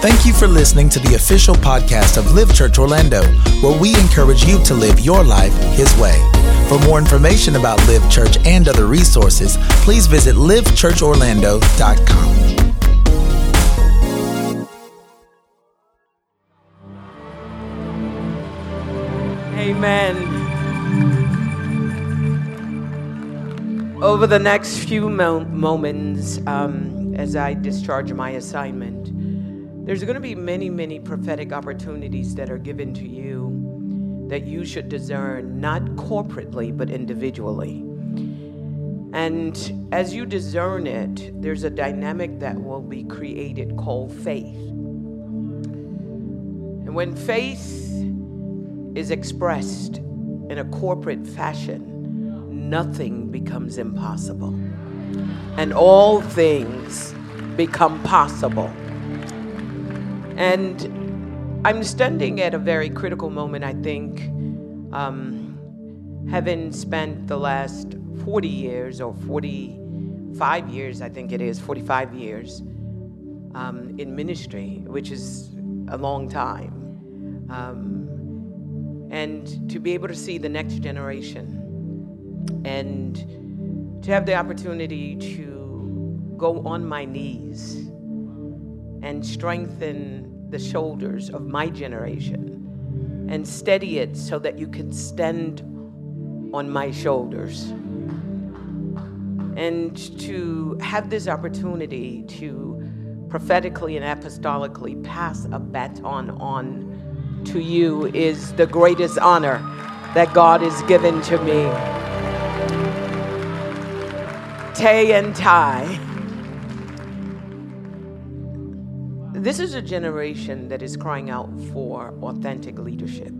Thank you for listening to the official podcast of Live Church Orlando, where we encourage you to live your life His way. For more information about Live Church and other resources, please visit livechurchorlando.com. Amen. Over the next few mo- moments, um, as I discharge my assignment, there's going to be many, many prophetic opportunities that are given to you that you should discern, not corporately, but individually. And as you discern it, there's a dynamic that will be created called faith. And when faith is expressed in a corporate fashion, nothing becomes impossible. And all things become possible. And I'm standing at a very critical moment, I think, um, having spent the last 40 years or 45 years, I think it is, 45 years um, in ministry, which is a long time. Um, and to be able to see the next generation and to have the opportunity to go on my knees and strengthen the shoulders of my generation and steady it so that you can stand on my shoulders. And to have this opportunity to prophetically and apostolically pass a baton on to you is the greatest honor that God has given to me. Tay and Ty. This is a generation that is crying out for authentic leadership.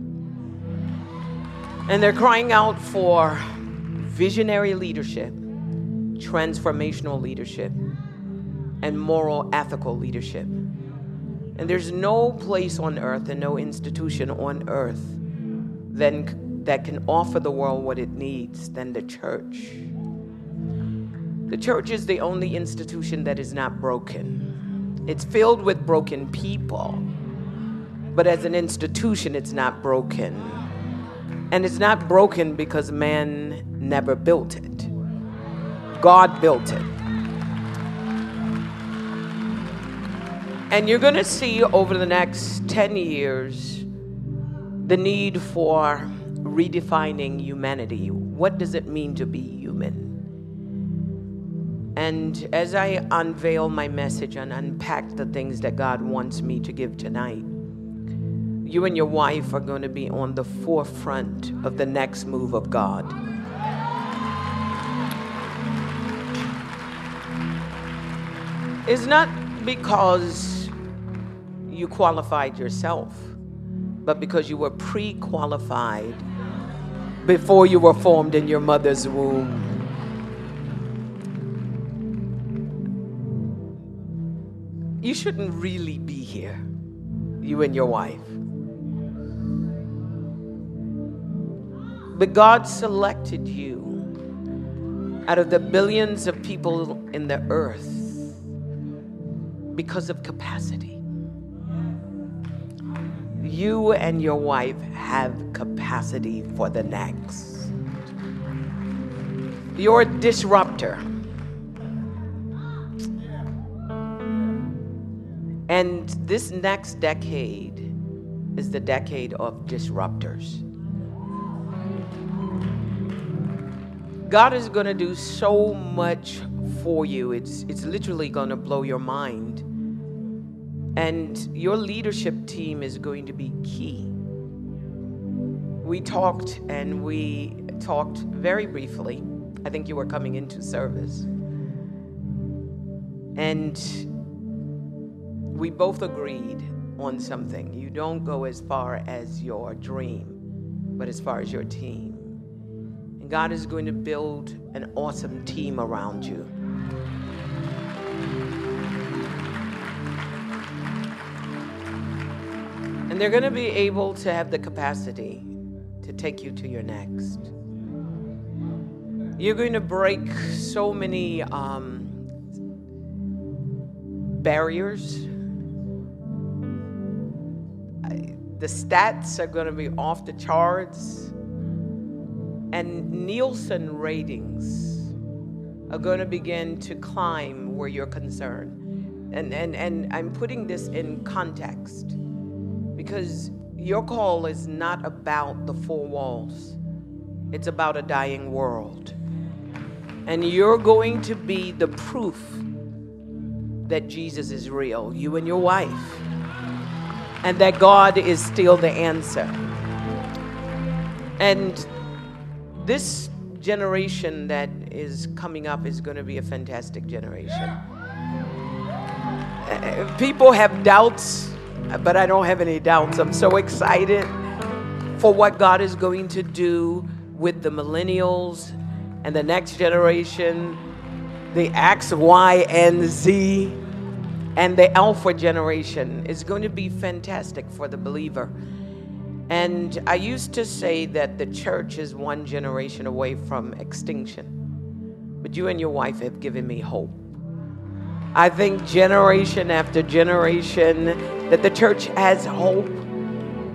And they're crying out for visionary leadership, transformational leadership, and moral, ethical leadership. And there's no place on earth and no institution on earth then, that can offer the world what it needs than the church. The church is the only institution that is not broken. It's filled with broken people, but as an institution, it's not broken. And it's not broken because man never built it, God built it. And you're going to see over the next 10 years the need for redefining humanity. What does it mean to be? And as I unveil my message and unpack the things that God wants me to give tonight, you and your wife are going to be on the forefront of the next move of God. It's not because you qualified yourself, but because you were pre qualified before you were formed in your mother's womb. You shouldn't really be here, you and your wife. But God selected you out of the billions of people in the earth because of capacity you and your wife have capacity for the next. You're a disruptor. And this next decade is the decade of disruptors. God is going to do so much for you. It's, it's literally going to blow your mind. And your leadership team is going to be key. We talked and we talked very briefly. I think you were coming into service. And we both agreed on something. You don't go as far as your dream, but as far as your team. And God is going to build an awesome team around you. And they're going to be able to have the capacity to take you to your next. You're going to break so many um, barriers The stats are going to be off the charts. And Nielsen ratings are going to begin to climb where you're concerned. And, and, and I'm putting this in context because your call is not about the four walls, it's about a dying world. And you're going to be the proof that Jesus is real, you and your wife, and that God is still the answer. And this generation that is coming up is going to be a fantastic generation. Uh, people have doubts, but I don't have any doubts. I'm so excited for what God is going to do with the millennials and the next generation, the X, Y, and Z, and the Alpha generation is going to be fantastic for the believer. And I used to say that the church is one generation away from extinction. But you and your wife have given me hope. I think generation after generation that the church has hope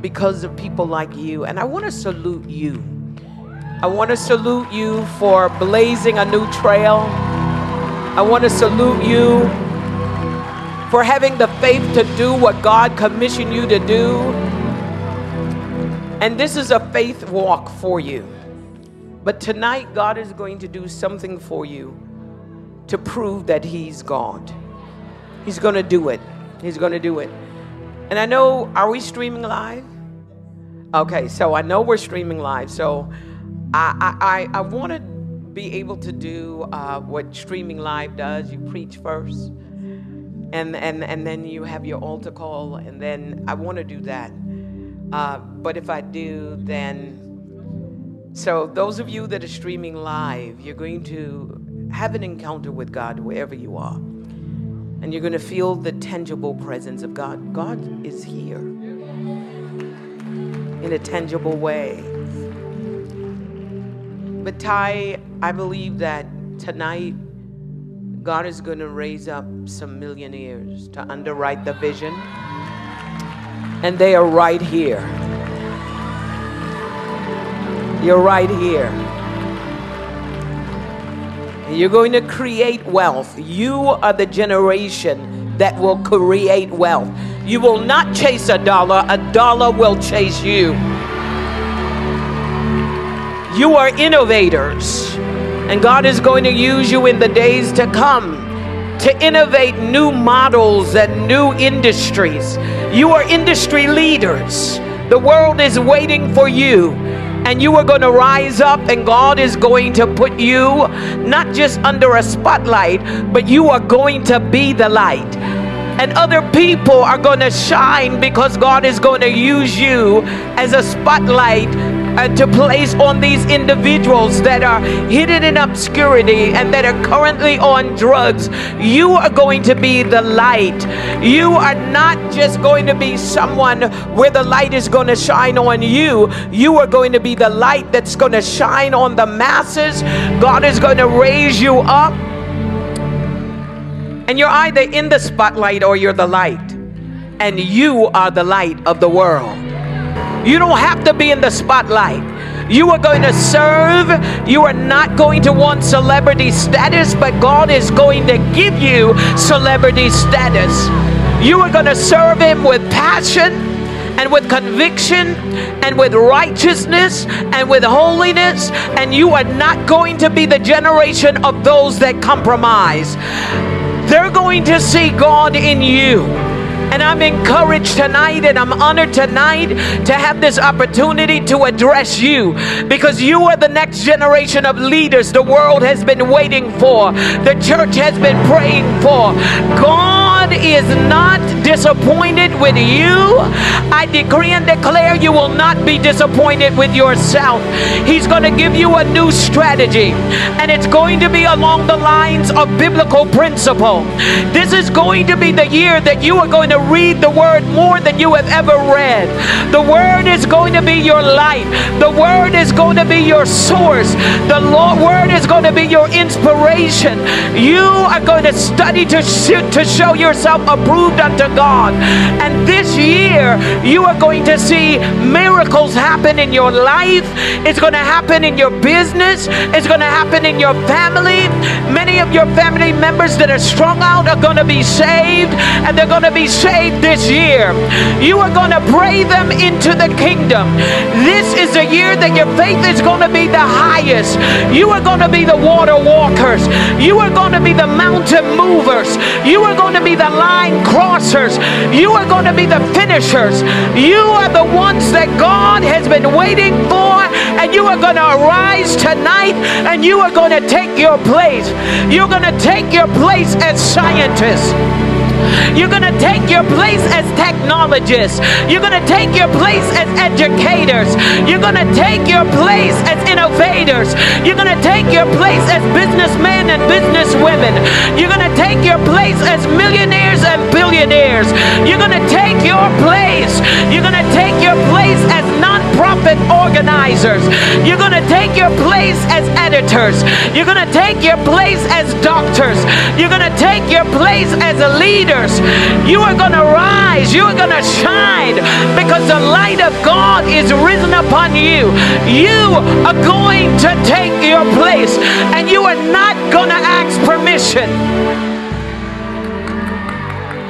because of people like you. And I want to salute you. I want to salute you for blazing a new trail. I want to salute you for having the faith to do what God commissioned you to do. And this is a faith walk for you. But tonight, God is going to do something for you to prove that He's God. He's going to do it. He's going to do it. And I know, are we streaming live? Okay, so I know we're streaming live. So I, I, I want to be able to do uh, what streaming live does. You preach first, and, and, and then you have your altar call, and then I want to do that. Uh, but if I do, then. So, those of you that are streaming live, you're going to have an encounter with God wherever you are. And you're going to feel the tangible presence of God. God is here in a tangible way. But Ty, I believe that tonight God is going to raise up some millionaires to underwrite the vision. And they are right here. You're right here. You're going to create wealth. You are the generation that will create wealth. You will not chase a dollar, a dollar will chase you. You are innovators, and God is going to use you in the days to come to innovate new models and new industries. You are industry leaders. The world is waiting for you. And you are going to rise up, and God is going to put you not just under a spotlight, but you are going to be the light. And other people are going to shine because God is going to use you as a spotlight uh, to place on these individuals that are hidden in obscurity and that are currently on drugs. You are going to be the light. You are not just going to be someone where the light is going to shine on you. You are going to be the light that's going to shine on the masses. God is going to raise you up. And you're either in the spotlight or you're the light. And you are the light of the world. You don't have to be in the spotlight. You are going to serve. You are not going to want celebrity status, but God is going to give you celebrity status. You are going to serve Him with passion and with conviction and with righteousness and with holiness, and you are not going to be the generation of those that compromise. They're going to see God in you. And I'm encouraged tonight and I'm honored tonight to have this opportunity to address you because you are the next generation of leaders the world has been waiting for, the church has been praying for. God is not disappointed with you. I decree and declare you will not be disappointed with yourself. He's going to give you a new strategy, and it's going to be along the lines of biblical principle. This is going to be the year that you are going to read the word more than you have ever read. The word is going to be your light, the word is going to be your source, the Lord, word is going to be your inspiration. You are going to study to, to show yourself yourself approved unto God. And this year, you are going to see miracles happen in your life. It's going to happen in your business. It's going to happen in your family. Many of your family members that are strung out are going to be saved, and they're going to be saved this year. You are going to pray them into the kingdom. This is a year that your faith is going to be the highest. You are going to be the water walkers. You are going to be the mountain movers. You are going to be the line crossers. You are going to be the finishers. You are the ones that God has been waiting for, and you are going to arise tonight and you are going to take your place. You're going to take your place as scientists. You're going to take your place as technologists. You're going to take your place as educators. You're going to take your place as innovators. You're going to take your place as businessmen and businesswomen. You're going to take your place as millionaires and billionaires. You're going to take your place. You're going to take your place as organizers. You're going to take your place as editors. You're going to take your place as doctors. You're going to take your place as leaders. You are going to rise. You are going to shine because the light of God is risen upon you. You are going to take your place and you are not going to ask permission.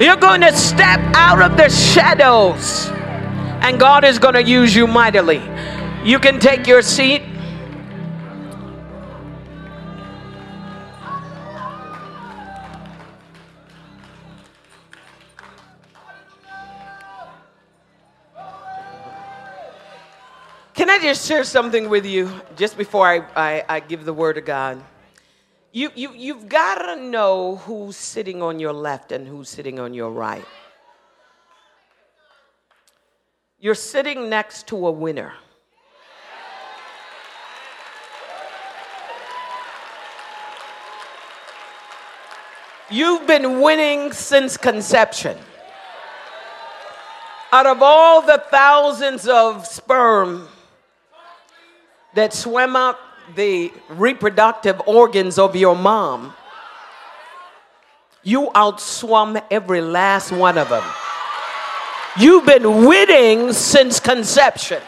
You're going to step out of the shadows and God is going to use you mightily. You can take your seat. Can I just share something with you just before I, I, I give the word of God? You, you, you've got to know who's sitting on your left and who's sitting on your right. You're sitting next to a winner. You've been winning since conception. Out of all the thousands of sperm that swam up the reproductive organs of your mom, you outswam every last one of them. You've been winning since conception.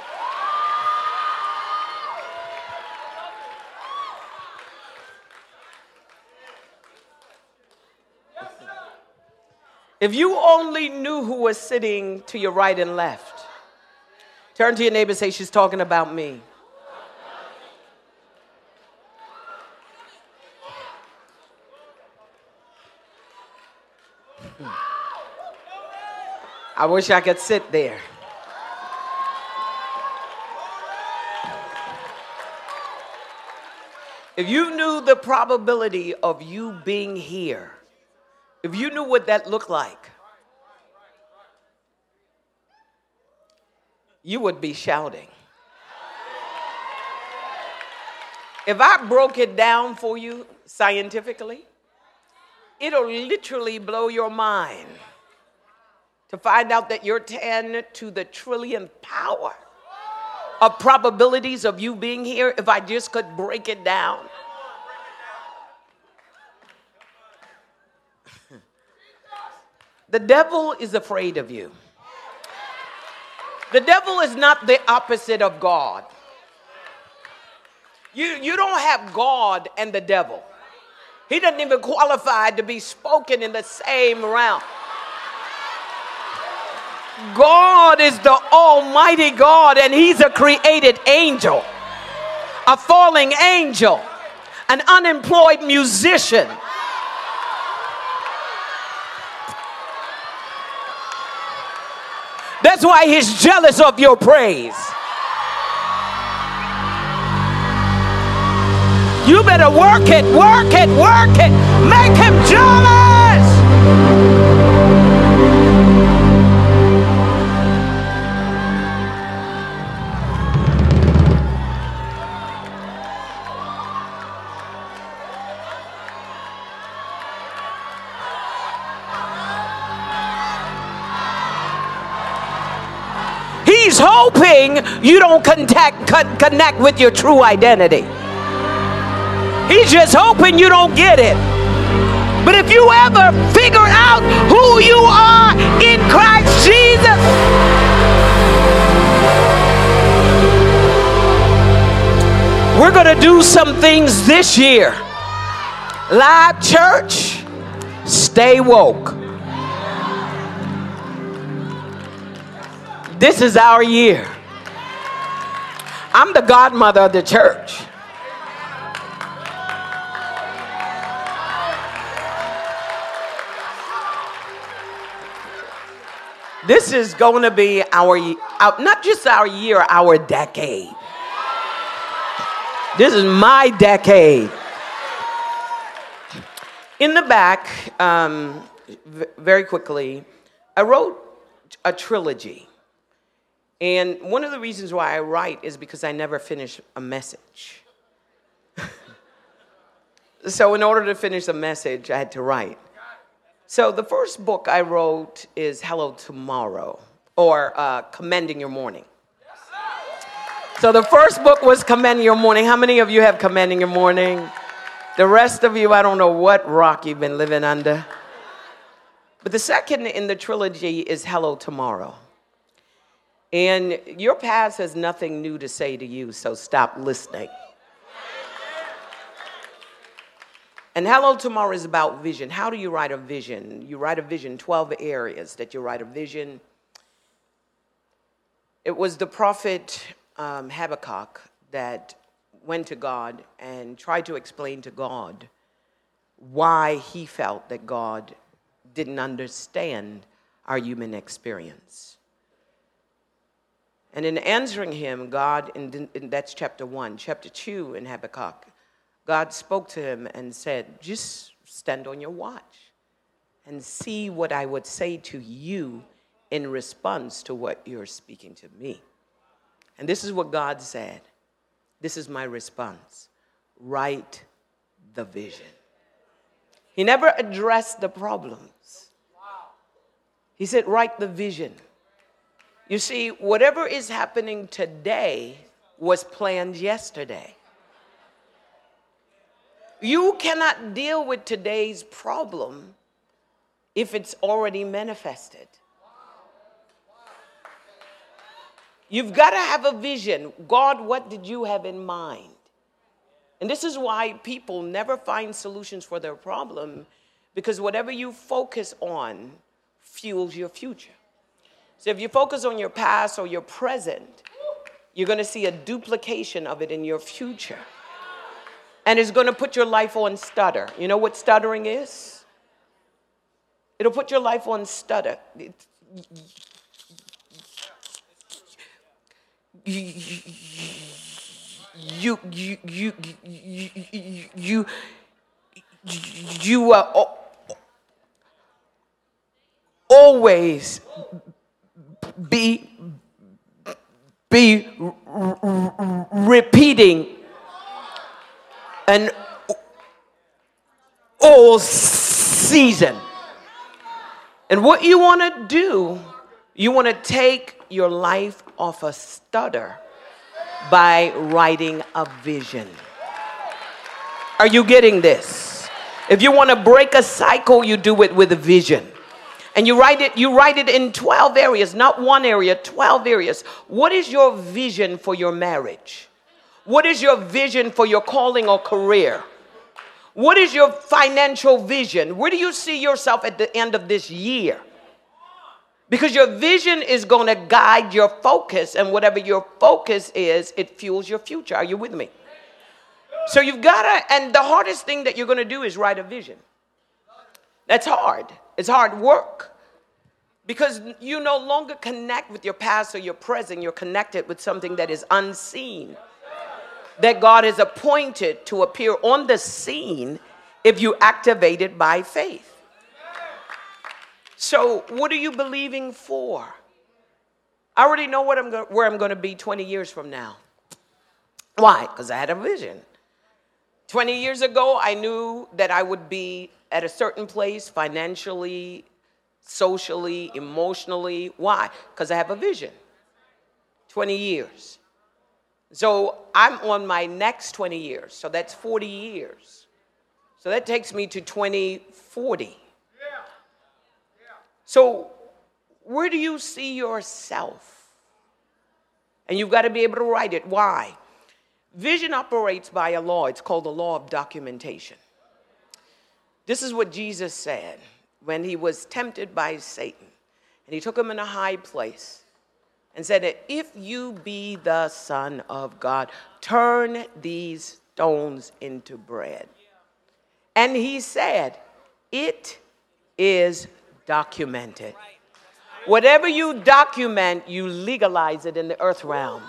If you only knew who was sitting to your right and left, turn to your neighbor and say, She's talking about me. I wish I could sit there. If you knew the probability of you being here, if you knew what that looked like, you would be shouting. If I broke it down for you scientifically, it'll literally blow your mind to find out that you're 10 to the trillionth power of probabilities of you being here if I just could break it down. the devil is afraid of you. The devil is not the opposite of God. You, you don't have God and the devil. He doesn't even qualify to be spoken in the same realm. God is the Almighty God, and He's a created angel, a falling angel, an unemployed musician. That's why He's jealous of your praise. You better work it, work it, work it. Make Him jealous. hoping you don't contact, connect with your true identity. He's just hoping you don't get it. But if you ever figure out who you are in Christ Jesus, we're going to do some things this year. Live church, stay woke. This is our year. I'm the godmother of the church. This is going to be our, not just our year, our decade. This is my decade. In the back, um, very quickly, I wrote a trilogy. And one of the reasons why I write is because I never finish a message. so, in order to finish a message, I had to write. So the first book I wrote is Hello Tomorrow, or uh, Commanding Your Morning. So the first book was Commanding Your Morning. How many of you have Commanding Your Morning? The rest of you, I don't know what rock you've been living under. But the second in the trilogy is Hello Tomorrow. And your past has nothing new to say to you, so stop listening. And Hello Tomorrow is about vision. How do you write a vision? You write a vision, 12 areas that you write a vision. It was the prophet um, Habakkuk that went to God and tried to explain to God why he felt that God didn't understand our human experience. And in answering him, God, and that's chapter one, chapter two in Habakkuk, God spoke to him and said, Just stand on your watch and see what I would say to you in response to what you're speaking to me. And this is what God said. This is my response write the vision. He never addressed the problems. He said, write the vision. You see, whatever is happening today was planned yesterday. You cannot deal with today's problem if it's already manifested. You've got to have a vision. God, what did you have in mind? And this is why people never find solutions for their problem because whatever you focus on fuels your future. So if you focus on your past or your present, you're going to see a duplication of it in your future and it's going to put your life on stutter. You know what stuttering is? It'll put your life on stutter. You, you, you, you, you, you you are always be be repeating an all season. And what you want to do, you want to take your life off a stutter by writing a vision. Are you getting this? If you want to break a cycle, you do it with a vision. And you write it you write it in 12 areas, not one area, 12 areas. What is your vision for your marriage? What is your vision for your calling or career? What is your financial vision? Where do you see yourself at the end of this year? Because your vision is going to guide your focus, and whatever your focus is, it fuels your future. Are you with me? So you've got to, and the hardest thing that you're going to do is write a vision. That's hard. It's hard work because you no longer connect with your past or your present. You're connected with something that is unseen that God has appointed to appear on the scene if you activate it by faith. So, what are you believing for? I already know what I'm where I'm going to be 20 years from now. Why? Because I had a vision. 20 years ago, I knew that I would be at a certain place financially, socially, emotionally. Why? Because I have a vision. 20 years. So I'm on my next 20 years. So that's 40 years. So that takes me to 2040. Yeah. Yeah. So where do you see yourself? And you've got to be able to write it. Why? Vision operates by a law. It's called the law of documentation. This is what Jesus said when he was tempted by Satan. And he took him in a high place and said if you be the Son of God, turn these stones into bread. And he said, It is documented. Whatever you document, you legalize it in the earth realm.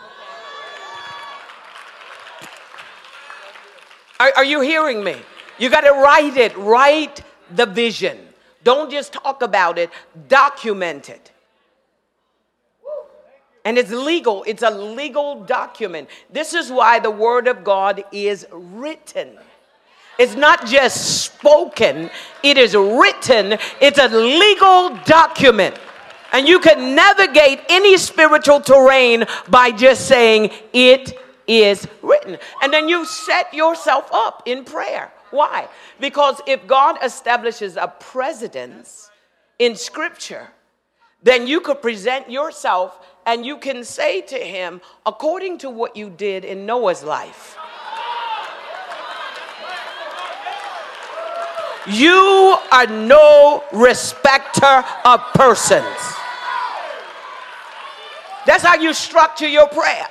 Are, are you hearing me? You got to write it, write the vision. Don't just talk about it, document it. And it's legal, it's a legal document. This is why the Word of God is written. It's not just spoken, it is written. It's a legal document. And you can navigate any spiritual terrain by just saying, It is written. And then you set yourself up in prayer. Why? Because if God establishes a precedence in Scripture, then you could present yourself and you can say to him, according to what you did in Noah's life. You are no respecter of persons. That's how you structure your prayer.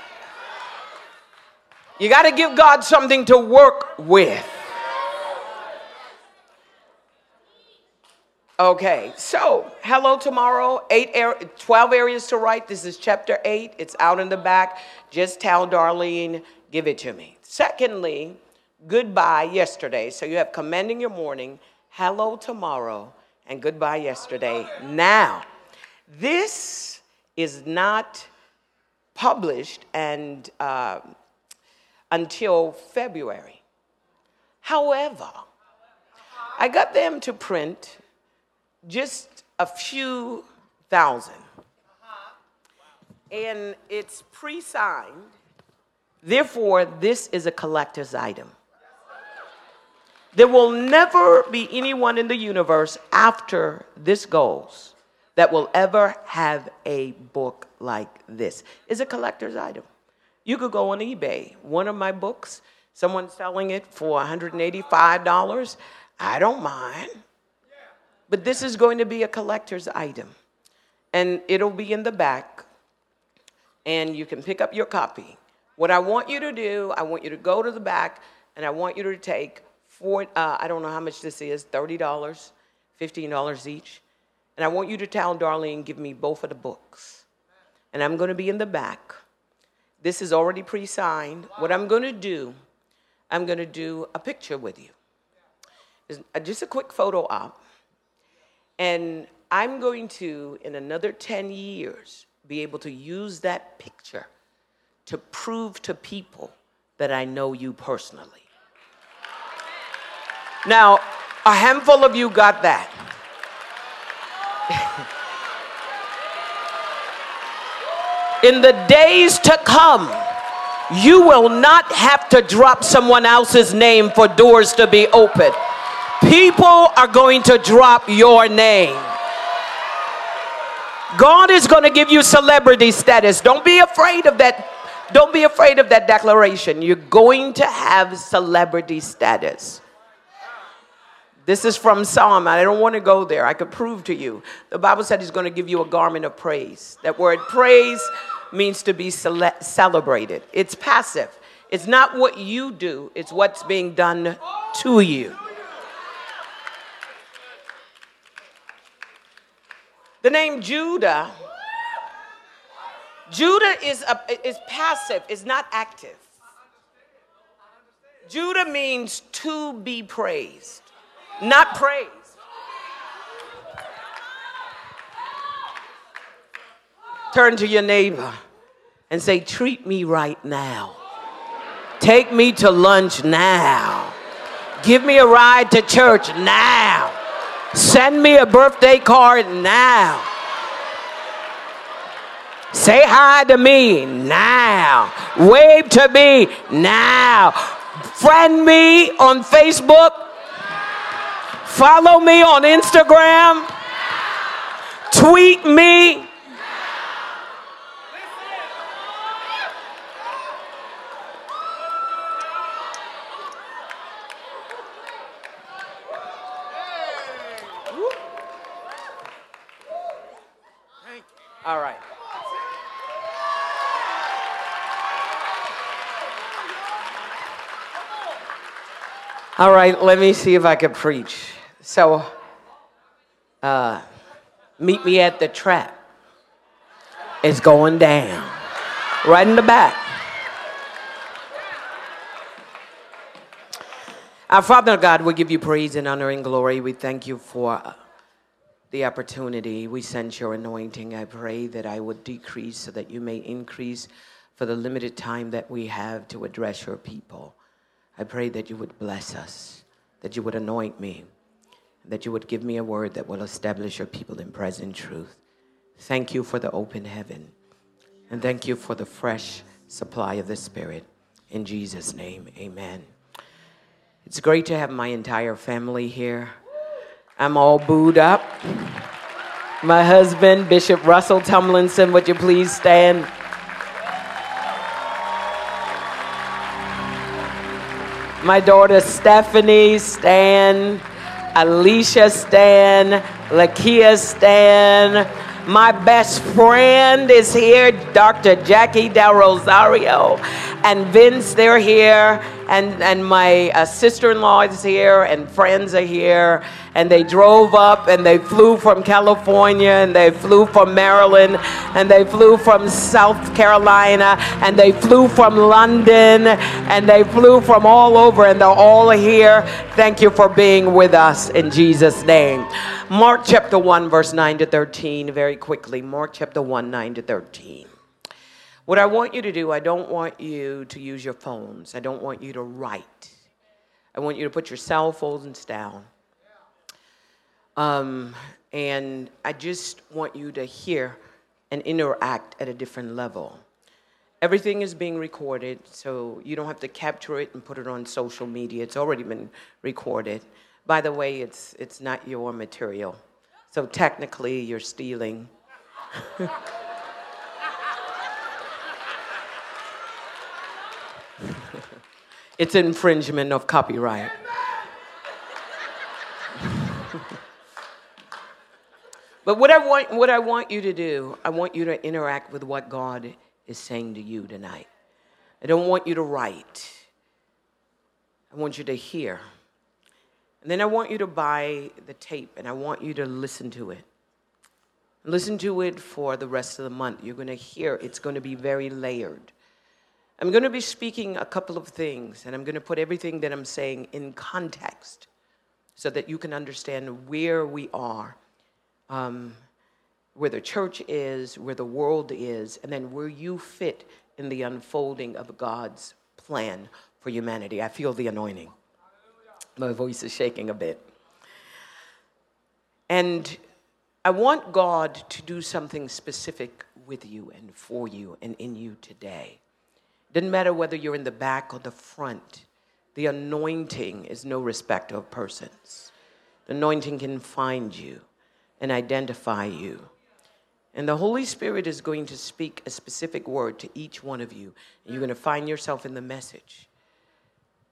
You got to give God something to work with. Okay, so hello tomorrow, eight, 12 areas to write. This is chapter eight. It's out in the back. Just tell Darlene, give it to me. Secondly, goodbye yesterday. So you have commanding your morning, hello tomorrow, and goodbye yesterday. Now, this is not published and uh, until February. However, I got them to print just a few thousand. And it's pre signed. Therefore, this is a collector's item. There will never be anyone in the universe after this goes that will ever have a book like this. It's a collector's item. You could go on eBay. One of my books, someone's selling it for $185. I don't mind. But this is going to be a collector's item. And it'll be in the back. And you can pick up your copy. What I want you to do, I want you to go to the back and I want you to take four, uh, I don't know how much this is, $30, $15 each. And I want you to tell Darlene, give me both of the books. And I'm going to be in the back. This is already pre signed. What I'm going to do, I'm going to do a picture with you. Uh, just a quick photo op. And I'm going to, in another 10 years, be able to use that picture to prove to people that I know you personally. Now, a handful of you got that. in the days to come, you will not have to drop someone else's name for doors to be open. People are going to drop your name. God is going to give you celebrity status. Don't be afraid of that. Don't be afraid of that declaration. You're going to have celebrity status. This is from Psalm. I don't want to go there. I could prove to you. The Bible said He's going to give you a garment of praise. That word praise means to be cele- celebrated, it's passive. It's not what you do, it's what's being done to you. The name Judah, Judah is, a, is passive, is not active. Judah means to be praised, not praised. Turn to your neighbor and say, Treat me right now. Take me to lunch now. Give me a ride to church now. Send me a birthday card now. Say hi to me now. Wave to me now. Friend me on Facebook. Follow me on Instagram. Tweet me. All right. All right, let me see if I can preach. So, uh, meet me at the trap. It's going down. Right in the back. Our Father God, we give you praise and honor and glory. We thank you for the opportunity. We sense your anointing. I pray that I would decrease so that you may increase for the limited time that we have to address your people. I pray that you would bless us, that you would anoint me, that you would give me a word that will establish your people in present truth. Thank you for the open heaven, and thank you for the fresh supply of the Spirit. In Jesus' name, amen. It's great to have my entire family here. I'm all booed up. My husband, Bishop Russell Tumlinson, would you please stand? My daughter Stephanie, stand. Alicia, Stan, Lakia, Stan. My best friend is here, Dr. Jackie Del Rosario. And Vince, they're here and, and my uh, sister in law is here, and friends are here. And they drove up and they flew from California, and they flew from Maryland, and they flew from South Carolina, and they flew from London, and they flew from all over, and they're all here. Thank you for being with us in Jesus' name. Mark chapter 1, verse 9 to 13, very quickly. Mark chapter 1, 9 to 13. What I want you to do, I don't want you to use your phones. I don't want you to write. I want you to put your cell phones down. Um, and I just want you to hear and interact at a different level. Everything is being recorded, so you don't have to capture it and put it on social media. It's already been recorded. By the way, it's, it's not your material. So technically, you're stealing. it's infringement of copyright. but what I, want, what I want you to do, I want you to interact with what God is saying to you tonight. I don't want you to write, I want you to hear. And then I want you to buy the tape and I want you to listen to it. Listen to it for the rest of the month. You're going to hear it's going to be very layered. I'm going to be speaking a couple of things, and I'm going to put everything that I'm saying in context so that you can understand where we are, um, where the church is, where the world is, and then where you fit in the unfolding of God's plan for humanity. I feel the anointing. My voice is shaking a bit. And I want God to do something specific with you and for you and in you today. Doesn't matter whether you're in the back or the front. The anointing is no respect of persons. The anointing can find you and identify you. And the Holy Spirit is going to speak a specific word to each one of you. And you're going to find yourself in the message.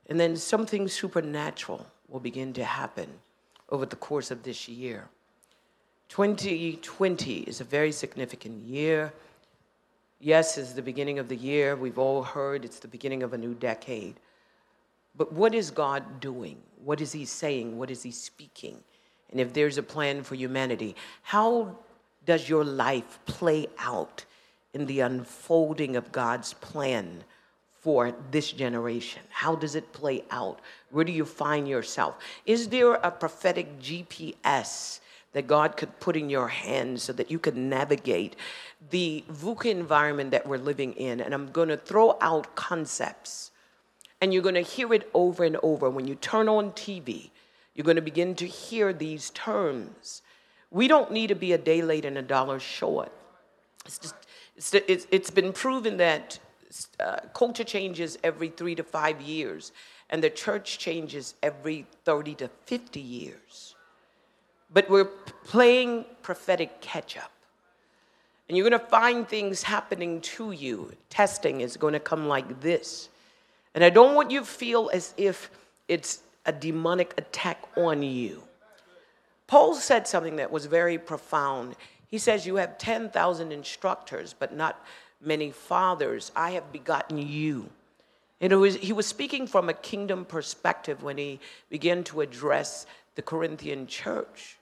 And then something supernatural will begin to happen over the course of this year. 2020 is a very significant year Yes, it's the beginning of the year. We've all heard it's the beginning of a new decade. But what is God doing? What is He saying? What is He speaking? And if there's a plan for humanity, how does your life play out in the unfolding of God's plan for this generation? How does it play out? Where do you find yourself? Is there a prophetic GPS that God could put in your hands so that you could navigate the VUCA environment that we're living in. And I'm going to throw out concepts. And you're going to hear it over and over. When you turn on TV, you're going to begin to hear these terms. We don't need to be a day late and a dollar short. It's, just, it's, it's, it's been proven that uh, culture changes every three to five years, and the church changes every 30 to 50 years. But we're playing prophetic catch up. And you're going to find things happening to you. Testing is going to come like this. And I don't want you to feel as if it's a demonic attack on you. Paul said something that was very profound. He says, You have 10,000 instructors, but not many fathers. I have begotten you. And it was, he was speaking from a kingdom perspective when he began to address the Corinthian church.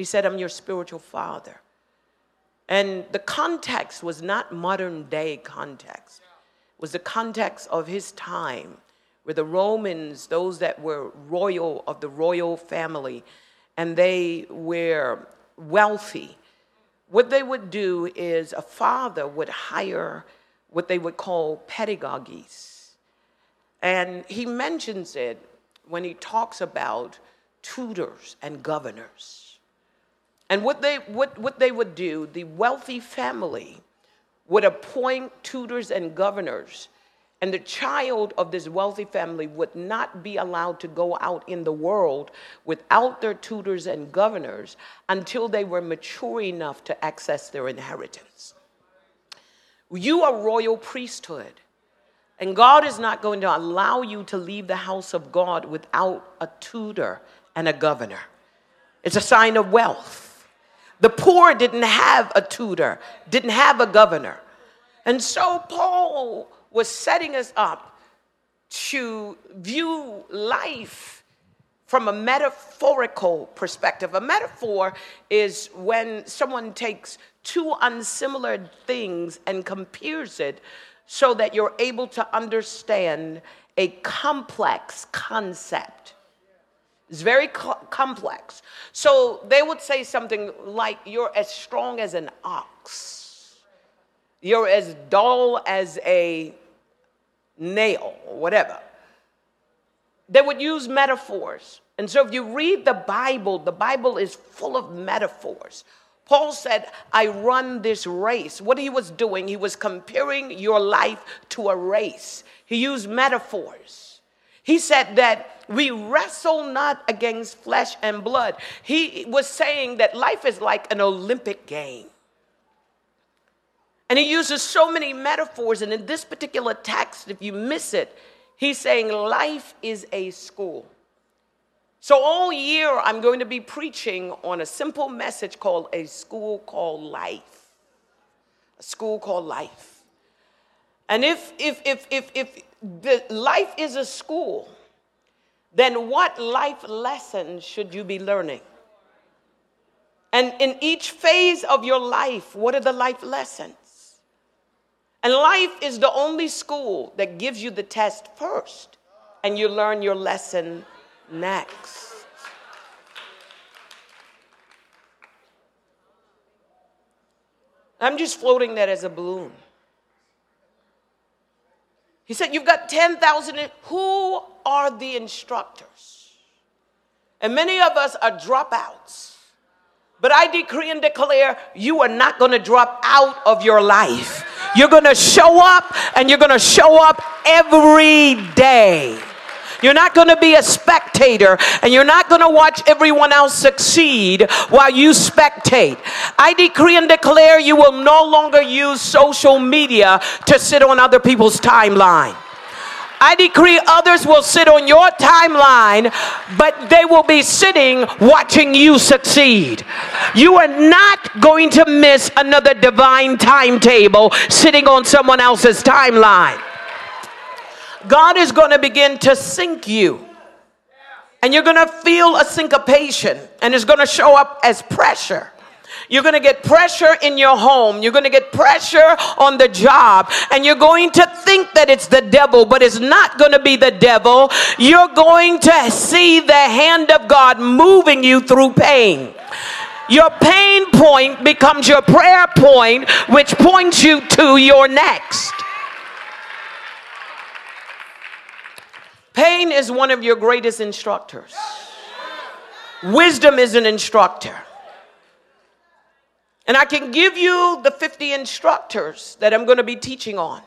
He said, I'm your spiritual father. And the context was not modern day context, it was the context of his time, where the Romans, those that were royal of the royal family, and they were wealthy, what they would do is a father would hire what they would call pedagogies. And he mentions it when he talks about tutors and governors. And what they, what, what they would do, the wealthy family would appoint tutors and governors and the child of this wealthy family would not be allowed to go out in the world without their tutors and governors until they were mature enough to access their inheritance. You are royal priesthood. And God is not going to allow you to leave the house of God without a tutor and a governor. It's a sign of wealth. The poor didn't have a tutor, didn't have a governor. And so Paul was setting us up to view life from a metaphorical perspective. A metaphor is when someone takes two unsimilar things and compares it so that you're able to understand a complex concept. It's very co- complex. So they would say something like, You're as strong as an ox, you're as dull as a nail, or whatever. They would use metaphors. And so if you read the Bible, the Bible is full of metaphors. Paul said, I run this race. What he was doing, he was comparing your life to a race. He used metaphors. He said that we wrestle not against flesh and blood. He was saying that life is like an Olympic game. And he uses so many metaphors. And in this particular text, if you miss it, he's saying life is a school. So all year, I'm going to be preaching on a simple message called a school called life. A school called life. And if, if, if, if, if the life is a school, then what life lessons should you be learning? And in each phase of your life, what are the life lessons? And life is the only school that gives you the test first, and you learn your lesson next. I'm just floating that as a balloon. He said, You've got 10,000. Who are the instructors? And many of us are dropouts. But I decree and declare you are not going to drop out of your life. You're going to show up and you're going to show up every day. You're not going to be a spectator and you're not going to watch everyone else succeed while you spectate. I decree and declare you will no longer use social media to sit on other people's timeline. I decree others will sit on your timeline, but they will be sitting watching you succeed. You are not going to miss another divine timetable sitting on someone else's timeline. God is going to begin to sync you. And you're going to feel a syncopation, and it's going to show up as pressure. You're going to get pressure in your home. You're going to get pressure on the job. And you're going to think that it's the devil, but it's not going to be the devil. You're going to see the hand of God moving you through pain. Your pain point becomes your prayer point, which points you to your next. Pain is one of your greatest instructors. Wisdom is an instructor. And I can give you the 50 instructors that I'm going to be teaching on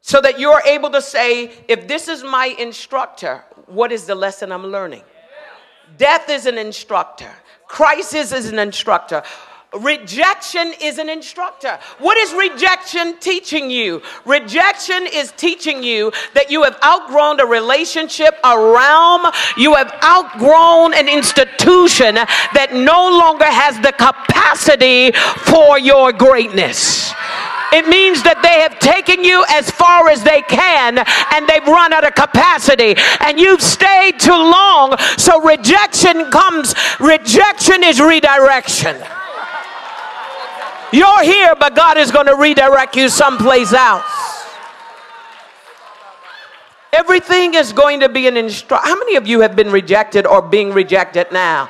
so that you're able to say, if this is my instructor, what is the lesson I'm learning? Death is an instructor, crisis is an instructor. Rejection is an instructor. What is rejection teaching you? Rejection is teaching you that you have outgrown a relationship, a realm, you have outgrown an institution that no longer has the capacity for your greatness. It means that they have taken you as far as they can and they've run out of capacity and you've stayed too long. So rejection comes, rejection is redirection. You're here, but God is going to redirect you someplace else. Everything is going to be an instruction. How many of you have been rejected or being rejected now?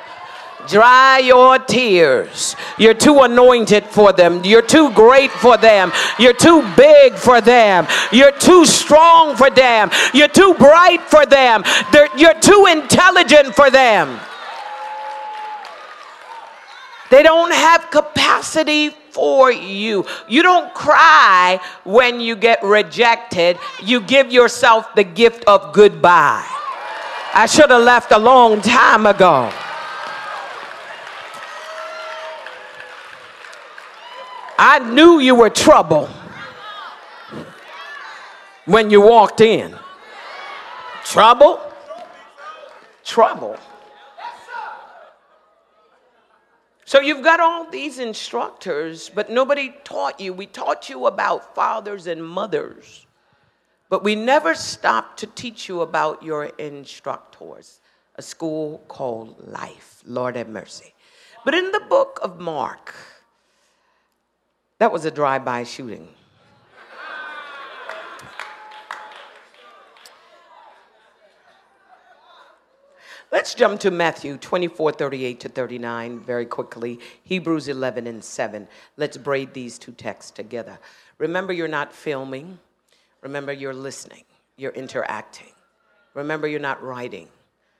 Dry your tears. You're too anointed for them. You're too great for them. You're too big for them. You're too strong for them. You're too bright for them. They're, you're too intelligent for them. They don't have capacity for you. You don't cry when you get rejected, you give yourself the gift of goodbye. I should have left a long time ago. I knew you were trouble when you walked in. Trouble? Trouble. So you've got all these instructors, but nobody taught you. We taught you about fathers and mothers, but we never stopped to teach you about your instructors, a school called life. Lord have mercy. But in the book of Mark, that was a drive by shooting. Let's jump to Matthew 24, 38 to 39 very quickly. Hebrews 11 and 7. Let's braid these two texts together. Remember, you're not filming. Remember, you're listening. You're interacting. Remember, you're not writing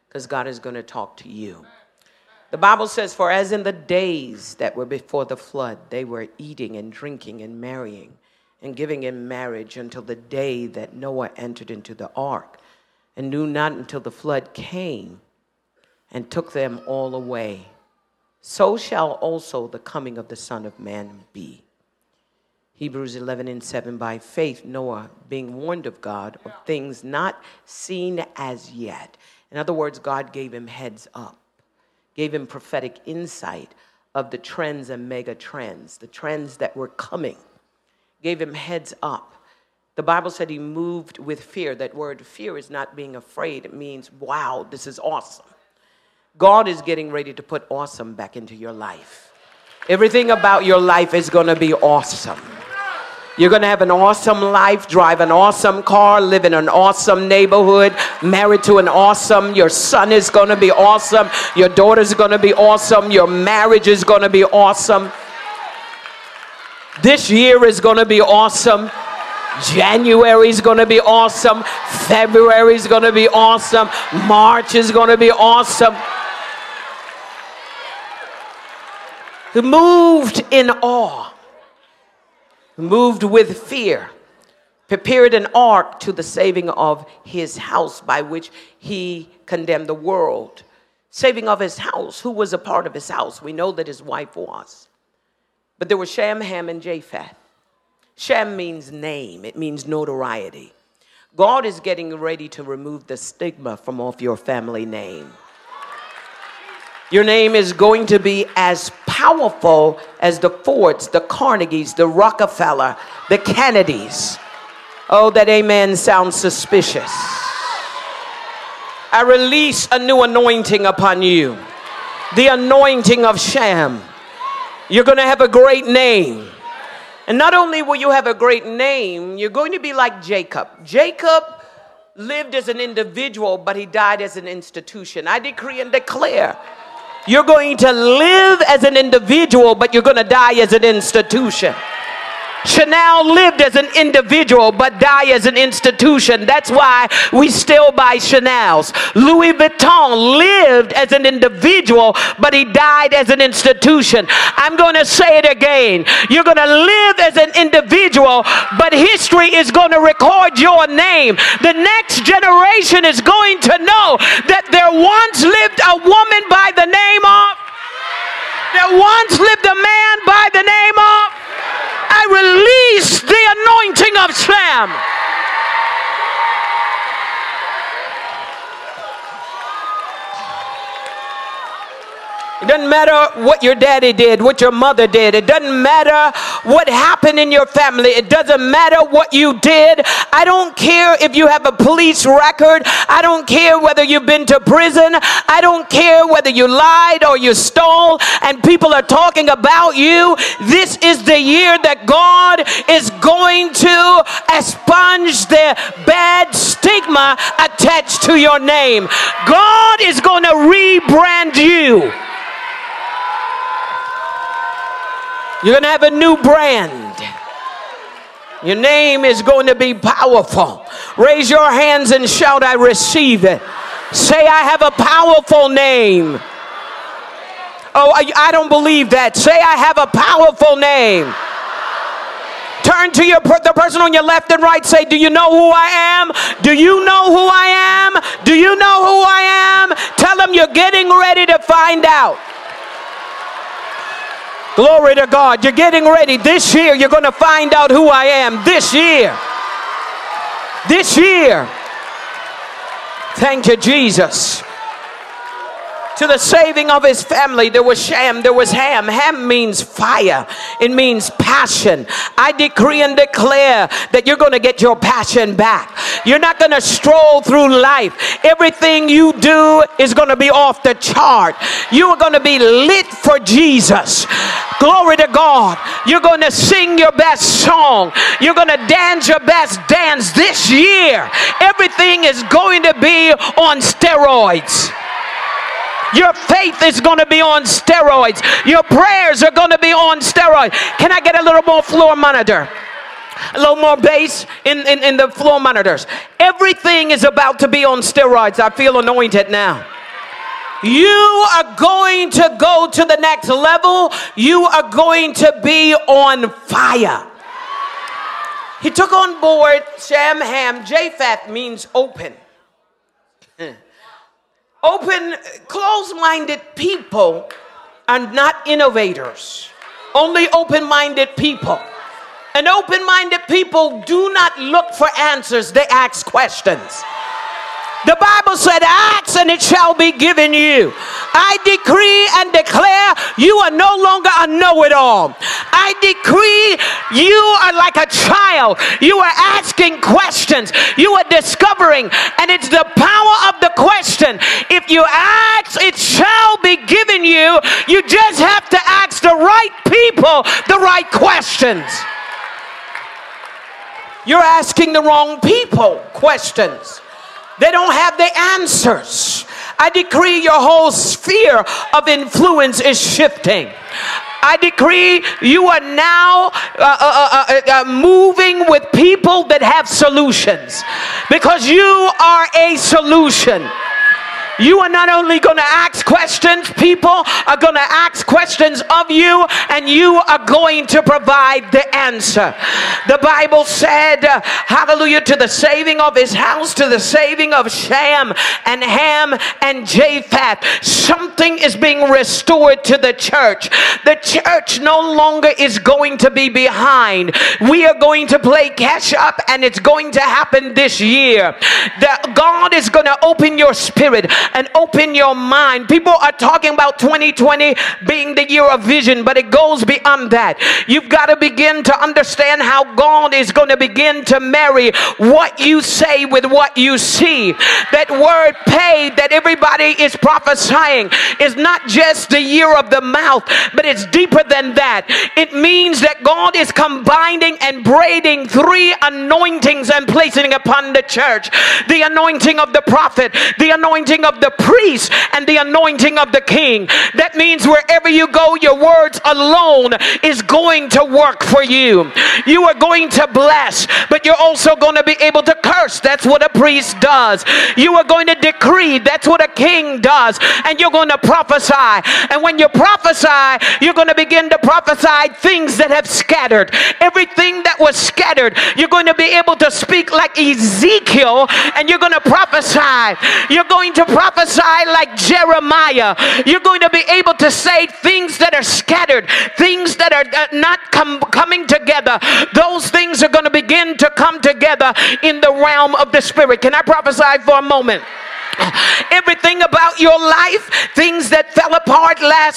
because God is going to talk to you. The Bible says, For as in the days that were before the flood, they were eating and drinking and marrying and giving in marriage until the day that Noah entered into the ark and knew not until the flood came and took them all away. So shall also the coming of the Son of Man be. Hebrews 11 and 7 By faith, Noah, being warned of God of things not seen as yet. In other words, God gave him heads up, gave him prophetic insight of the trends and mega trends, the trends that were coming, gave him heads up. The Bible said he moved with fear. That word fear is not being afraid, it means, wow, this is awesome. God is getting ready to put awesome back into your life. Everything about your life is going to be awesome. You're going to have an awesome life, drive an awesome car, live in an awesome neighborhood, married to an awesome. Your son is going to be awesome. Your daughter's going to be awesome. Your marriage is going to be awesome. This year is going to be awesome. January is going to be awesome. February is going to be awesome. March is going to be awesome. who moved in awe, moved with fear, prepared an ark to the saving of his house by which he condemned the world. Saving of his house. Who was a part of his house? We know that his wife was. But there were Shem, Ham, and Japheth. Shem means name, it means notoriety. God is getting ready to remove the stigma from off your family name. Your name is going to be as powerful as the Fords, the Carnegies, the Rockefeller, the Kennedys. Oh, that amen sounds suspicious. I release a new anointing upon you the anointing of Shem. You're going to have a great name. And not only will you have a great name, you're going to be like Jacob. Jacob lived as an individual, but he died as an institution. I decree and declare you're going to live as an individual, but you're going to die as an institution. Chanel lived as an individual but died as an institution. That's why we still buy Chanel's. Louis Vuitton lived as an individual but he died as an institution. I'm going to say it again. You're going to live as an individual but history is going to record your name. The next generation is going to know that there once lived a woman by the name of there once lived a man by the name of, I release the anointing of Sam. It doesn't matter what your daddy did, what your mother did. It doesn't matter what happened in your family. It doesn't matter what you did. I don't care if you have a police record. I don't care whether you've been to prison. I don't care whether you lied or you stole and people are talking about you. This is the year that God is going to expunge the bad stigma attached to your name. God is going to rebrand you. You're going to have a new brand. Your name is going to be powerful. Raise your hands and shout, I receive it. Say, I have a powerful name. Oh, I, I don't believe that. Say, I have a powerful name. Turn to your the person on your left and right. Say, Do you know who I am? Do you know who I am? Do you know who I am? Tell them you're getting ready to find out. Glory to God. You're getting ready. This year, you're going to find out who I am. This year. This year. Thank you, Jesus to the saving of his family. There was Shem, there was Ham. Ham means fire, it means passion. I decree and declare that you're going to get your passion back. You're not going to stroll through life. Everything you do is going to be off the chart. You are going to be lit for Jesus. Glory to God. You're going to sing your best song. You're going to dance your best dance this year. Everything is going to be on steroids. Your faith is going to be on steroids. Your prayers are going to be on steroids. Can I get a little more floor monitor? A little more bass in, in, in the floor monitors. Everything is about to be on steroids. I feel anointed now. You are going to go to the next level. You are going to be on fire. He took on board Shem Ham. Japheth means open. Open, closed minded people are not innovators, only open minded people. And open minded people do not look for answers, they ask questions. The Bible said, Ask and it shall be given you. I decree and declare you are no longer a know it all. I decree you are like a child. You are asking questions, you are discovering, and it's the power of the question. If you ask, it shall be given you. You just have to ask the right people the right questions. You're asking the wrong people questions. They don't have the answers. I decree your whole sphere of influence is shifting. I decree you are now uh, uh, uh, uh, moving with people that have solutions because you are a solution. You are not only going to ask questions, people are going to ask questions of you, and you are going to provide the answer. The Bible said, Hallelujah, to the saving of his house, to the saving of Shem and Ham and Japheth. Something is being restored to the church. The church no longer is going to be behind. We are going to play catch up, and it's going to happen this year. That God is going to open your spirit and open your mind. People are talking about 2020 being the year of vision, but it goes beyond that. You've got to begin to understand how God is going to begin to marry what you say with what you see. That word Pey that everybody is prophesying is not just the year of the mouth, but it's deeper than that. It means that God is combining and braiding three anointings and placing upon the church the anointing of the prophet, the anointing of the priest, and the anointing of the king. That means wherever you go, your words alone is going to work for you. You are going to bless, but you're also going to be able to curse. That's what a priest does. You are going to decree. That's what a king does. And you're going to prophesy. And when you prophesy, you're going to begin to prophesy things that have scattered. Everything that was scattered, you're going to be able to speak like Ezekiel and you're going to prophesy. You're going to prophesy prophesy like Jeremiah. You're going to be able to say things that are scattered, things that are uh, not com- coming together. Those things are going to begin to come together in the realm of the spirit. Can I prophesy for a moment? everything about your life, things that fell apart last